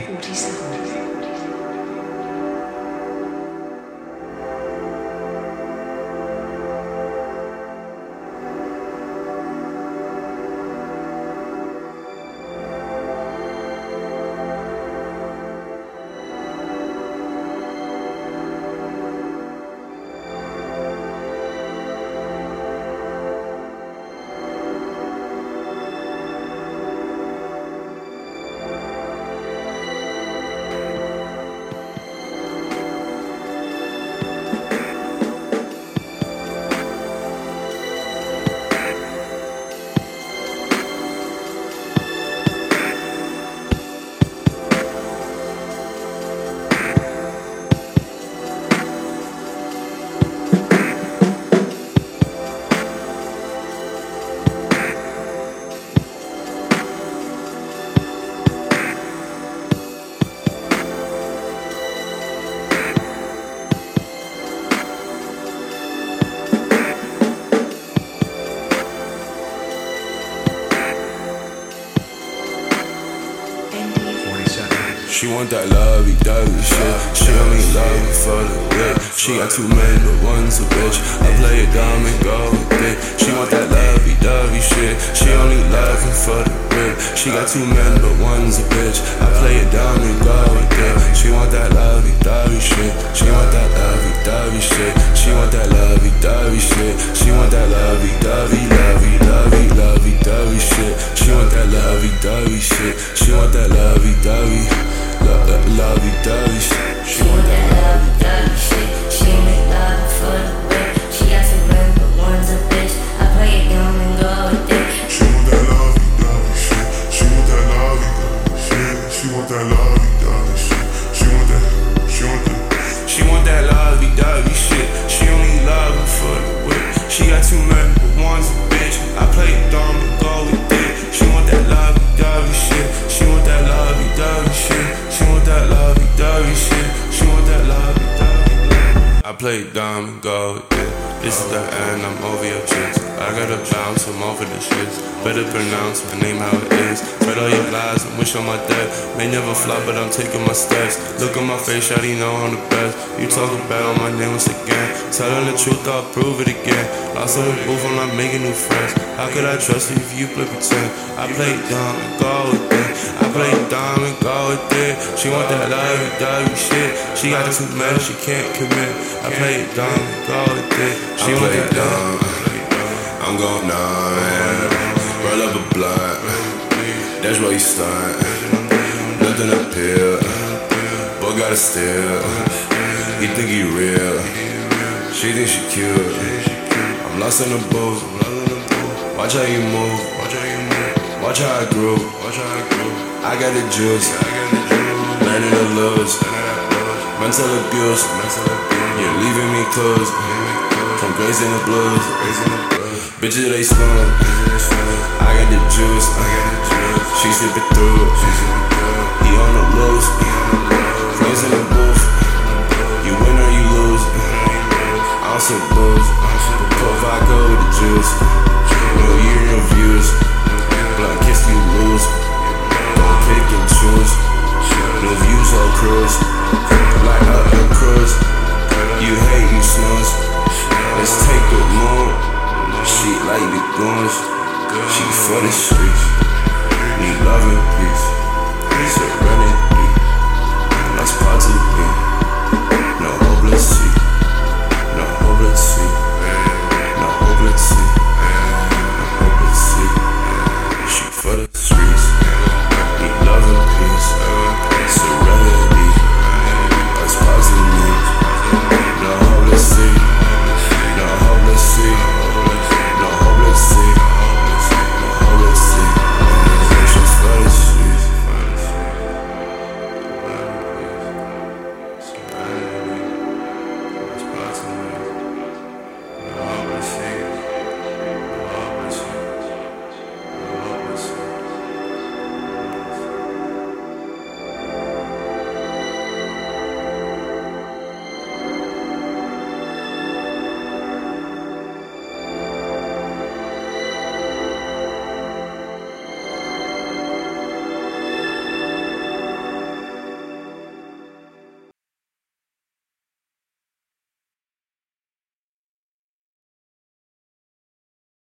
47. She want that lovey-dovey shit. She only love for the whip. She got two men, but one's a bitch. I play it dumb and go with it. She want that lovey-dovey shit. She only love me for the whip. She got two men, but one's a bitch. I play it dumb and go with it. She want that lovey-dovey shit. She want that lovey-dovey shit. She want that lovey-dovey shit. She want that lovey-dovey, lovey-dovey, lovey-dovey shit. She want that lovey-dovey shit. She want that lovey-dovey, lo- lo- lovey-dovey shit. She want that lovey dovey shit. She only love for the whip. She got some men, but one's a bitch. I play it and go with it. She want that lovey dovey shit. She want that lovey dovey shit. She want that lovey dovey shit. She want that. She want that. She want that lovey-dovey shit. She only love for the whip. She got two men, but one's a bitch. I play dumb play dumb go it. This is the end, I'm over your. I gotta bounce, I'm over the shits. Better pronounce my name how it is. Spread all your lies and wish on my death. May never fly, but I'm taking my steps. Look at my face, shawty know I'm the best. You talking bad on my name once again. Telling the truth, I'll prove it again. Lost in the booth, I'm not making new friends. How could I trust you if you play pretend? I play dumb and go with it. I play dumb and go with it. She want that lovey dovey shit. She got too mad, she can't commit. I play dumb and go with it. She I want that dumb. I'm going numb. Roll up a blunt. That's why you stunt. Nothing to peel. Boy got a steal. He think he real. She think she cute. I'm lost in the booth. Watch how you move. Watch how I grew. I got the juice. Learning to lose. Mental abuse. You're leaving me clues. In the blues. Bitches they spoon. I got the juice. She sipping through. He on the loose. Goons. She for the streets. Need love and peace.